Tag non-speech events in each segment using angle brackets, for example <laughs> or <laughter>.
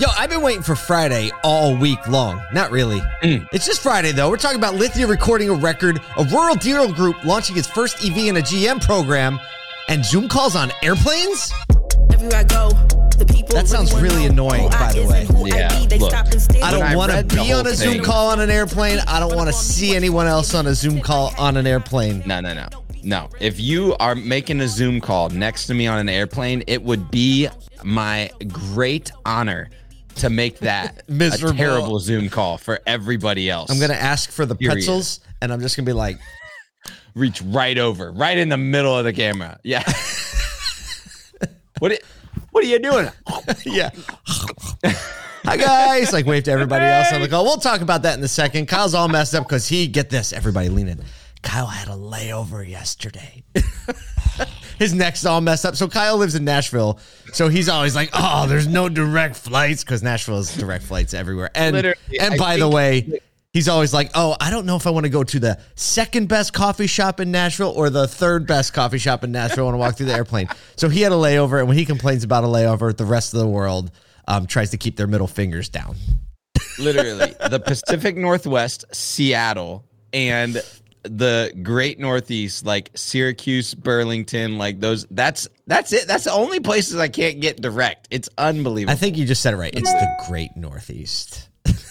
Yo, I've been waiting for Friday all week long. Not really. Mm. It's just Friday, though. We're talking about Lithia recording a record, a rural dealer group launching its first EV in a GM program, and Zoom calls on airplanes? Everywhere I go, the people That sounds really annoying, by the way. Yeah, I look, I don't want to be on a Zoom thing- call on an airplane. I don't want to see anyone else on a Zoom call on an airplane. No, no, no. No. If you are making a Zoom call next to me on an airplane, it would be my great honor to make that <laughs> Miserable. a terrible Zoom call for everybody else. I'm to ask for the Period. pretzels, and I'm just to be like, <laughs> reach right over, right in the middle of the camera. Yeah. <laughs> what? What are you doing? yeah. Hi guys, like wave to everybody else on the call. We'll talk about that in a second. Kyle's all messed up because he get this. Everybody lean in. Kyle had a layover yesterday. His neck's all messed up. So Kyle lives in Nashville. So he's always like, "Oh, there's no direct flights because Nashville has direct flights everywhere." And Literally, and I by the way, he's always like, "Oh, I don't know if I want to go to the second best coffee shop in Nashville or the third best coffee shop in Nashville when I walk through the airplane." So he had a layover, and when he complains about a layover, the rest of the world um, tries to keep their middle fingers down. Literally, the Pacific Northwest, Seattle, and the Great Northeast, like Syracuse, Burlington, like those. That's that's it. That's the only places I can't get direct. It's unbelievable. I think you just said it right. It's the Great Northeast.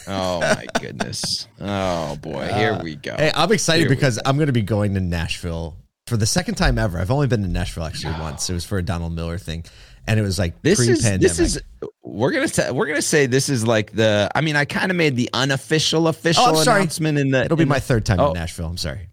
oh my goodness. Oh boy, here we go. Hey, I'm excited Here because I'm going to be going to Nashville for the second time ever. I've only been to Nashville actually once. It was for a Donald Miller thing, and it was like this is pre-pandemic. this is we're gonna say we're gonna say this is like the. I mean, I kind of made the unofficial official Oh, announcement in the. It'll be my third time Oh. in Nashville. I'm sorry.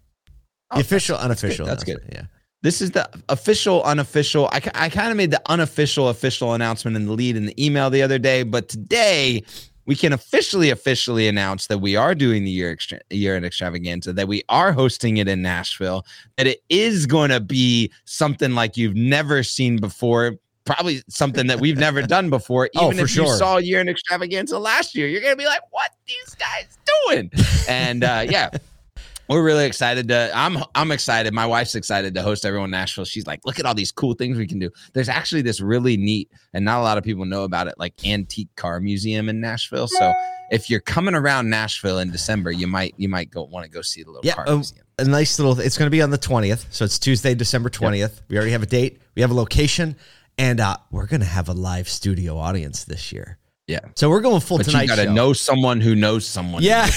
Oh, The official, that's- that's good. unofficial. That's good. Yeah. This is the official, unofficial. I, I kind of made the unofficial, official announcement in the lead in the email the other day, but today we can officially, officially announce that we are doing the year extra, year in extravaganza, that we are hosting it in Nashville, that it is going to be something like you've never seen before. Probably something that we've never done before. Oh, Even for if you sure. saw year in extravaganza last year, you're gonna be like, "What these guys doing?" And uh, yeah, we're really excited to I'm I'm excited. My wife's excited to host everyone in Nashville. She's like, look at all these cool things we can do. There's actually this really neat and not a lot of people know about it, like antique car museum in Nashville. So if you're coming around Nashville in December, you might you might go want to go see the little Yeah, car um, museum. a nice little. It's going to be on the twentieth, so it's Tuesday, December twentieth. We already have a date. We have a location, and uh, we're going to have a live studio audience this year. Yeah. So we're going full But tonight you gotta show. know someone who knows someone. Yeah.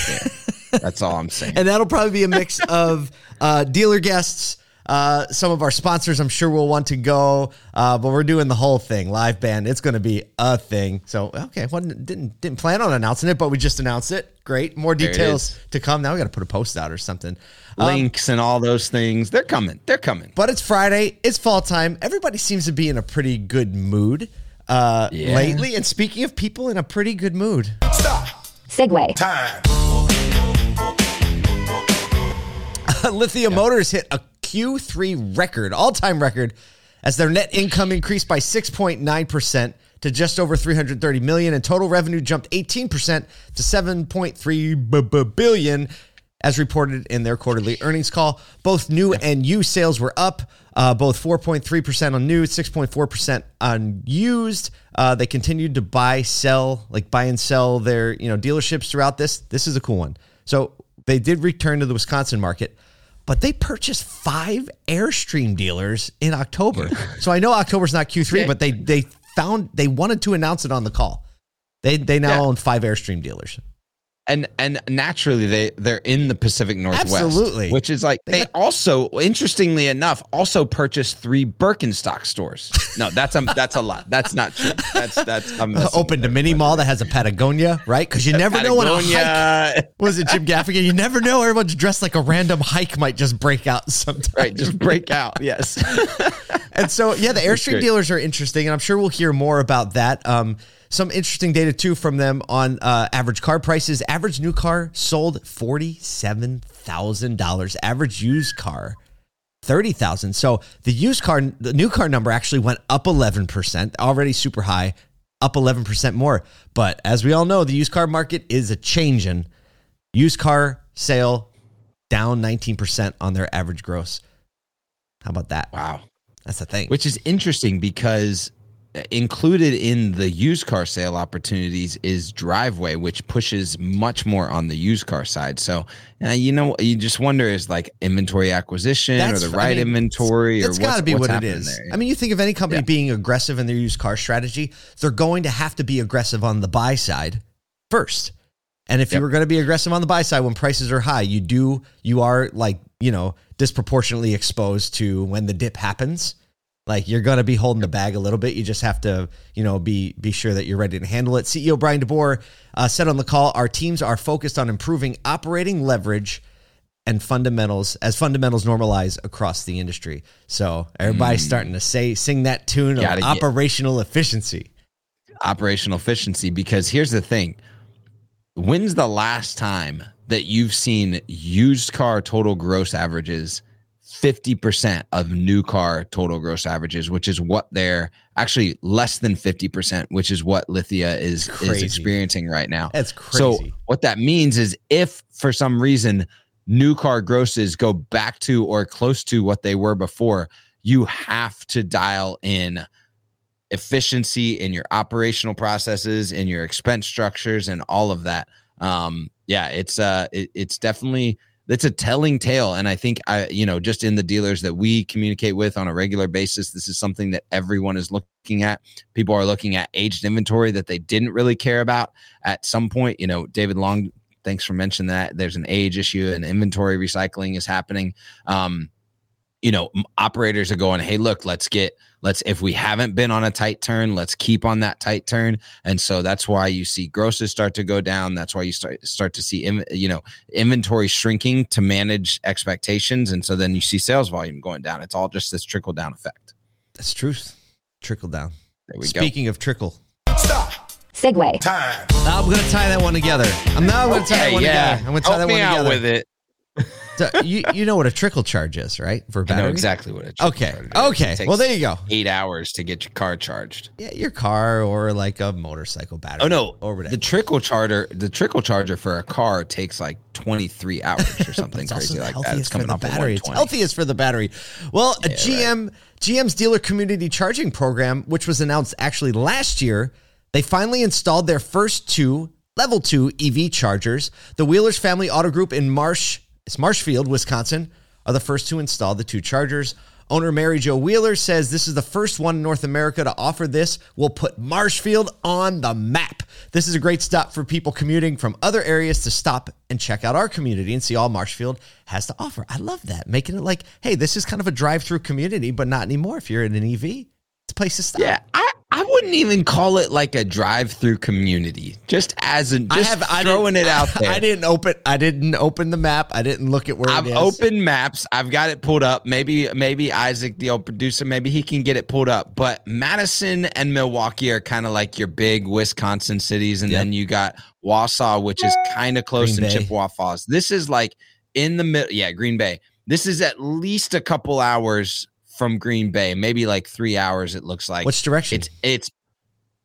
That's all I'm saying. <laughs> and that'll probably be a mix <laughs> of uh, dealer guests. Uh, some of our sponsors, I'm sure, will want to go, uh, but we're doing the whole thing live band. It's going to be a thing. So, okay, wasn't, didn't didn't plan on announcing it, but we just announced it. Great, more details to come. Now we got to put a post out or something. Um, Links and all those things. They're coming. They're coming. but it's Friday. It's fall time. Everybody seems to be in a pretty good mood uh, Yeah. lately. And speaking of people in a pretty good mood, Segway. <laughs> Lithia Motors hit a Q3 record, all time record, as their net income increased by 6.9% to just over 330 million, and total revenue jumped 18% to 7.3 b- b- billion, as reported in their quarterly earnings call. Both new and used sales were up, uh, both 4.3% on new, 6.4% on used. Uh, they continued to buy, sell, like buy and sell their you know dealerships throughout this. This is a cool one. So they did return to the Wisconsin market, but they purchased five Airstream dealers in October. <laughs> so I know October's not Q3, Yeah. but they they found they wanted to announce it on the call. They they now Yeah. own five Airstream dealers. And and naturally they they're in the Pacific Northwest, Absolutely. which is like they also interestingly enough also purchased three Birkenstock stores. No, that's a that's a lot. That's not true. That's that's I'm messing Opened a mini mall that has a Patagonia, right? Because you never know when a hike was it Jim Gaffigan. You never know. Everyone's dressed like a random hike might just break out sometime. Right, just break out. <laughs> Yes. And so, yeah, the Airstream dealers are interesting, and I'm sure we'll hear more about that. Um, some interesting data too from them on uh, average car prices. Average new car sold forty seven thousand dollars. Average used car thirty thousand. So the used car, the new car number actually went up eleven percent. Already super high, up eleven percent more. But as we all know, the used car market is a changing. Used car sale down nineteen percent on their average gross. How about that? wow. That's the thing. Which is interesting because included in the used car sale opportunities is driveway which pushes much more on the used car side so uh, you know you just wonder is like inventory acquisition That's- or the I right mean, inventory or It's got to what's- be what's what it happening is. there. I mean, you think of any company Yeah. being aggressive in their used car strategy, they're going to have to be aggressive on the buy side first. And if you were going to be aggressive on the buy side when prices are high, you do you are like you know disproportionately exposed to when the dip happens. Like you're going to be holding the bag a little bit. You just have to you know be be sure that you're ready to handle it. CEO Brian DeBoer uh, said on the call, our teams are focused on improving operating leverage and fundamentals as fundamentals normalize across the industry. So everybody's starting to say sing that tune of Mm. Gotta get- operational efficiency. operational efficiency because here's the thing when's the last time that you've seen used car total gross averages 50% of new car total gross averages which is what they're actually less than 50% which is what lithia is is experiencing right now That's crazy. so what that means is if for some reason new car grosses go back to or close to what they were before, you have to dial in efficiency in your operational processes, in your expense structures, and all of that. Um, yeah, it's uh, it, it's definitely it's a telling tale, and I think I, you know, just in the dealers that we communicate with on a regular basis, this is something that everyone is looking at. People are looking at aged inventory that they didn't really care about at some point. You know, David Long, thanks for mentioning that. There's an age issue and inventory recycling is happening. Um, you know, operators are going, hey, look, let's get let's if we haven't been on a tight turn, let's keep on that tight turn. And so that's why you see grosses start to go down. That's why you start start to see you know inventory shrinking to manage expectations. And so then you see sales volume going down. It's all just this trickle down effect. That's truth. Trickle down. There we go. Speaking of trickle, Segue. I'm going to tie that one together. I'm now going to tie that one yeah. together. I'm going to tie Help that me one out together. with it. So, you you know what a trickle charge is, right? For I battery. know exactly what a trickle Okay. charge is. Okay. Takes Well, there you go. Eight hours to get your car charged. Yeah, your car or like a motorcycle battery. Oh no! or whatever. The trickle charger, the trickle charger for a car takes like twenty three hours or <laughs> something crazy like that. It's coming off battery. It's 120. healthiest for the battery. Well, a Yeah, GM GM's dealer community charging program, which was announced actually last year, they finally installed their first two level two EV chargers. The Wheelers Family Auto Group in Marsh, it's Marshfield, Wisconsin, are the first to install the two chargers. Owner Mary Jo Wheeler says this is the first one in North America to offer this. We'll put Marshfield on the map. This is a great stop for people commuting from other areas to stop and check out our community and see all Marshfield has to offer. I love that. Making it like, hey, this is kind of a drive through community, but not anymore if you're in an EV. It's a place to stop. Yeah, I wouldn't even call it like a drive through community. Just as in just I throwing didn't- it out <laughs> there. I didn't open I didn't open the map. I didn't look at where I've it is. opened maps. I've got it pulled up. Maybe maybe Isaac, the old producer, maybe he can get it pulled up. But Madison and Milwaukee are kind of like your big Wisconsin cities, and Yep. then you got Wausau, which is kind of close Green in Bay. Chippewa Falls. This is like in the middle. Yeah, Green Bay. This is at least a couple hours from Green Bay, maybe like three hours. It looks like Which direction? it's it's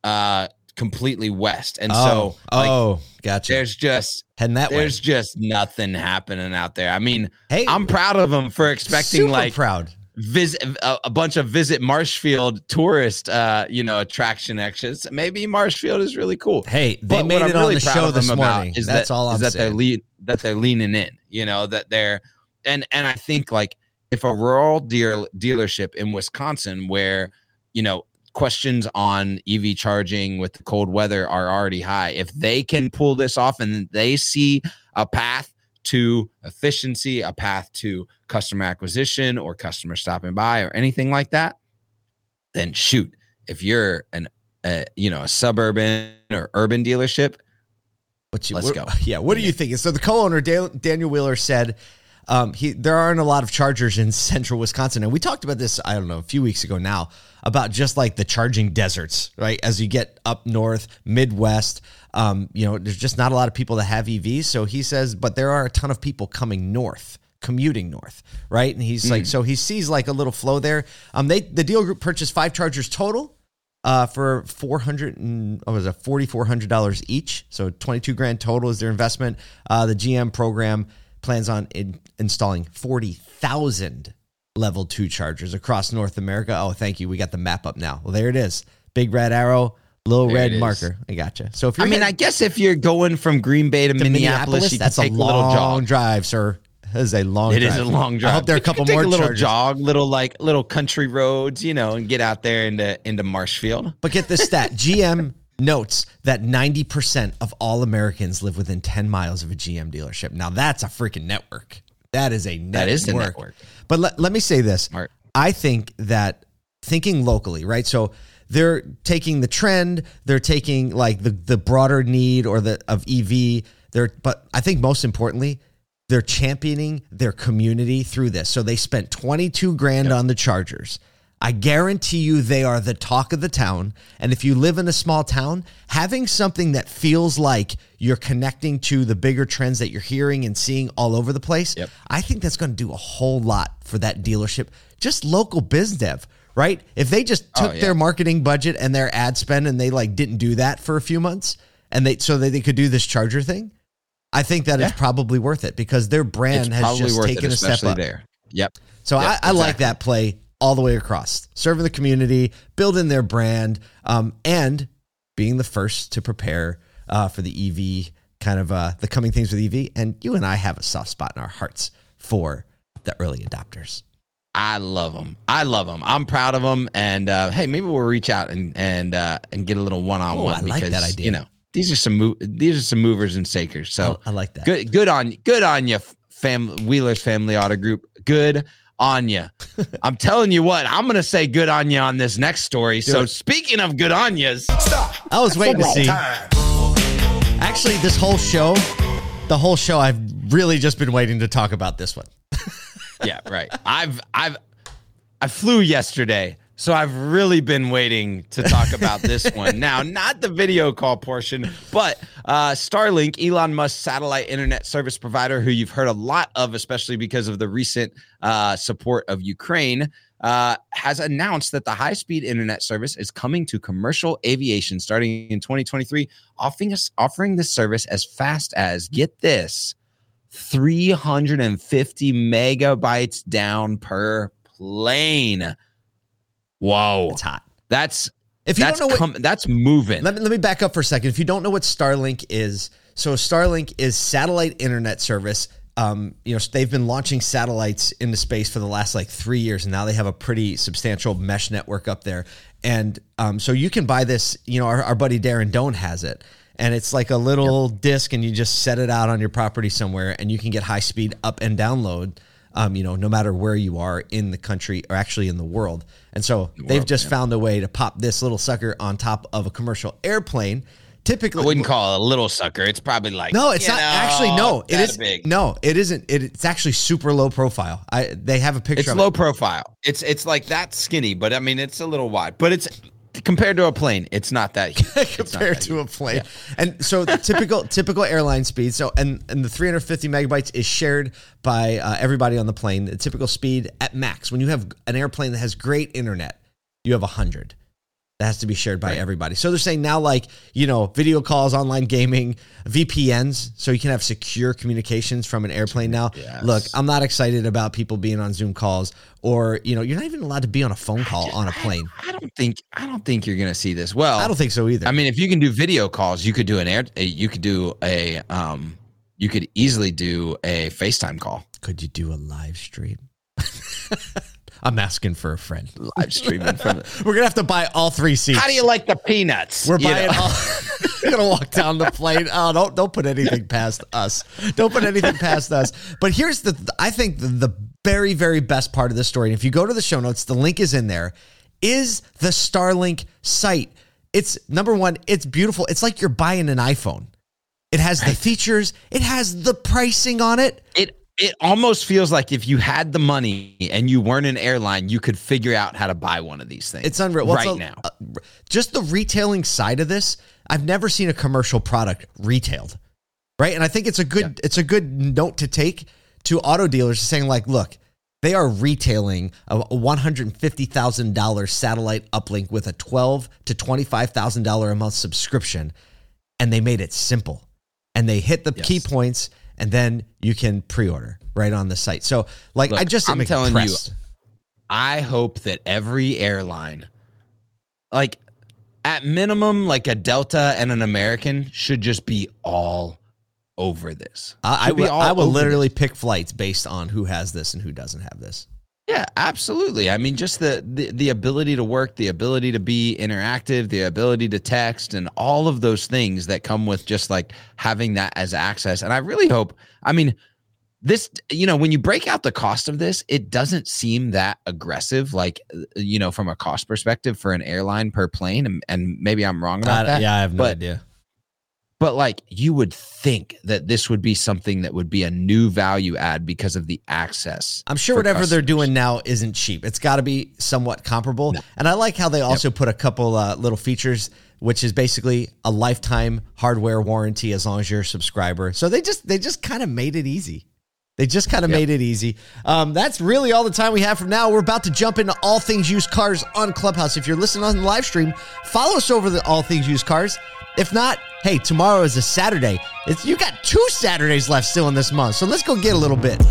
uh completely west, and oh, so like, oh, gotcha. there's just Heading that way. there's just nothing happening out there. I mean. Hey, I'm proud of them for expecting like proud. visit a, a bunch of visit Marshfield tourist, uh, you know, attraction actions. Maybe Marshfield is really cool. Hey, they But made it I'm on really the proud show this morning. Is That's that, all I'm is that they're lead, that they're leaning in. You know that they're and and I think like if a rural deal, dealership in Wisconsin where you know questions on EV charging with the cold weather are already high, if they can pull this off and they see a path to efficiency, a path to customer acquisition or customer stopping by or anything like that, then shoot. If you're an uh, you know a suburban or urban dealership, What you, Let's what- go. Yeah, what are you thinking? So the co-owner Da- Daniel Wheeler said um, he there aren't a lot of chargers in central Wisconsin, and we talked about this I don't know a few weeks ago now about just like the charging deserts, right? As you get up north, Midwest, um, you know, there's just not a lot of people that have EVs. So he says, but there are a ton of people coming north commuting north, right? And he's like, so he sees like a little flow there. Um, they the deal group purchased five chargers total uh, for four hundred and what was it forty four hundred dollars each. So twenty two grand total is their investment. Uh, the GM program plans on in, installing forty thousand level two chargers across North America. Oh, thank you. We got the map up now. Well, there it is. big red arrow, little There red marker. I gotcha. So if I you're mean, I guess if you're going from Green Bay to, to Minneapolis, you that's a take a little long drive, sir. That is a long It drive. is a long drive. I hope there are a couple more a little charges. jog, little like little country roads, you know, and get out there into into Marshfield. But get this stat GM notes that 90% of all Americans live within 10 miles of a GM dealership. Now, that's a freaking network. That is a network. That is the network. But let, let me say this Smart. I think that thinking locally, right? So they're taking the trend, they're taking like the, the broader need or the of EV. They're, but I think most importantly, they're championing their community through this. So they spent 22 grand on the Chargers. I guarantee you they are the talk of the town. And if you live in a small town, having something that feels like you're connecting to the bigger trends that you're hearing and seeing all over the place, Yep. I think that's going to do a whole lot for that dealership. Just local biz dev, right? If they just Oh, took yeah. their marketing budget and their ad spend and they like didn't do that for a few months and they so that they could do this charger thing, I think that it's Yeah. probably worth it because their brand It's has just taken it, a step up. there. Yep. So Yep, I, I like that play all the way across, serving the community, building their brand, um, and being the first to prepare uh, for the EV kind of uh, the coming things with EV. And you and I have a soft spot in our hearts for the early adopters. I love them. I love them. I'm proud of them. And uh, hey, maybe we'll reach out and and uh, and get a little one on one I like that idea. You know, these are some mo- these are some movers and shakers. So I, I like that. good good on you, good on you, fam Wheeler's Family Auto Group. Good on you. <laughs> I'm telling you what, I'm gonna say good on you on this next story. so it. speaking of good on yous, I was waiting to see. Time. Actually, this whole show, the whole show, I've really just been waiting to talk about this one. <laughs> yeah, right. I've I've I flew yesterday, so I've really been waiting to talk about this <laughs> one. Now, not the video call portion, but uh, Starlink, Elon Musk's satellite internet service provider, who you've heard a lot of, especially because of the recent uh, support of Ukraine. Uh, has announced that the high-speed internet service is coming to commercial aviation starting in 2023, offering us offering this service as fast as get this 350 megabytes down per plane. Whoa. It's hot. That's If you that's don't know what, that's moving. Let me, let me back up for a second. If you don't know what Starlink is, so Starlink is satellite internet service. Um, you know, they've been launching satellites into space for the last like three years, and now they have a pretty substantial mesh network up there. And um, so you can buy this. You know, our, our buddy Darren Doan has it, and it's like a little disc, and you just set it out on your property somewhere, and you can get high speed up and download. Um, you know, no matter where you are in the country or actually in the world. And so they've world, just yeah. found a way to pop this little sucker on top of a commercial airplane. Typically, I wouldn't call it a little sucker. It's probably like no, it's not know, actually. No, It is big. no, it isn't. It, it's actually super low profile. I they have a picture. It's low it. profile. It's it's like that skinny, but I mean it's a little wide. But it's compared to a plane, it's not that <laughs> huge. It's not compared that to a plane. And so the typical <laughs> typical airline speed. So and and the 350 megabytes is shared by uh, everybody on the plane. The typical speed at max when you have an airplane that has great internet, you have 100. That has to be shared by Right. everybody. So they're saying now, like, you know, video calls, online gaming, VPNs, so you can have secure communications from an airplane now. Yes. Look, I'm not excited about people being on Zoom calls or, you know, you're not even allowed to be on a phone call on a plane. I don't think I don't think you're gonna see this. Well, I don't think so either. I mean, if you can do video calls, you could do an air. You could do a. Um, you could easily do a FaceTime call. Could you do a live stream? <laughs> I'm asking for a friend. Live streaming from. The, <laughs> We're gonna have to buy all three seats. how do you like the peanuts? We're You buying know? all. <laughs> We're gonna walk down the plane. Oh, don't don't put anything past us. Don't put anything past us. But here's the. I think the, the very very best part of this story. And if you go to the show notes, the link is in there. Is the Starlink site? It's number one. It's beautiful. It's like you're buying an iPhone. It has the features. It has the pricing on it. it it almost feels like if you had the money and you weren't an airline, you could figure out how to buy one of these things. It's unreal. Well, right so, now. uh, just the retailing side of this, I've never seen a commercial product retailed, right? And I think it's a good it's a good note to take to auto dealers saying like, look, they are retailing a one hundred and fifty thousand dollars satellite uplink with a twelve to twenty five thousand dollar a month subscription, and they made it simple, and they hit the key points, and then you can pre order right on the site. So, like, Look, I just I'm telling you. I hope that every airline, like at minimum, like a Delta and an American should just be all over this. I, I will, all I will literally this. pick flights based on who has this and who doesn't have this. Yeah, absolutely. I mean, just the, the the ability to work, the ability to be interactive, the ability to text, and all of those things that come with just like having that as access. And I really hope. I mean, this you know when you break out the cost of this, it doesn't seem that aggressive. Like uh, you know, from a cost perspective for an airline per plane, and, and maybe I'm wrong about that. yeah, I have no but- idea. But like you would think that this would be something that would be a new value add because of the access. I'm sure whatever they're doing now isn't cheap. It's got to be somewhat comparable. And I like how they also put a couple uh, little features, which is basically a lifetime hardware warranty as long as you're a subscriber. So they just they just kind of made it easy. They just kind of made it easy. Um, that's really all the time we have from now. We're about to jump into all things used cars on Clubhouse. If you're listening on the live stream, follow us over the all things used cars. If not, hey, tomorrow is a Saturday. It's you got two Saturdays left still in this month. So let's go get a little bit.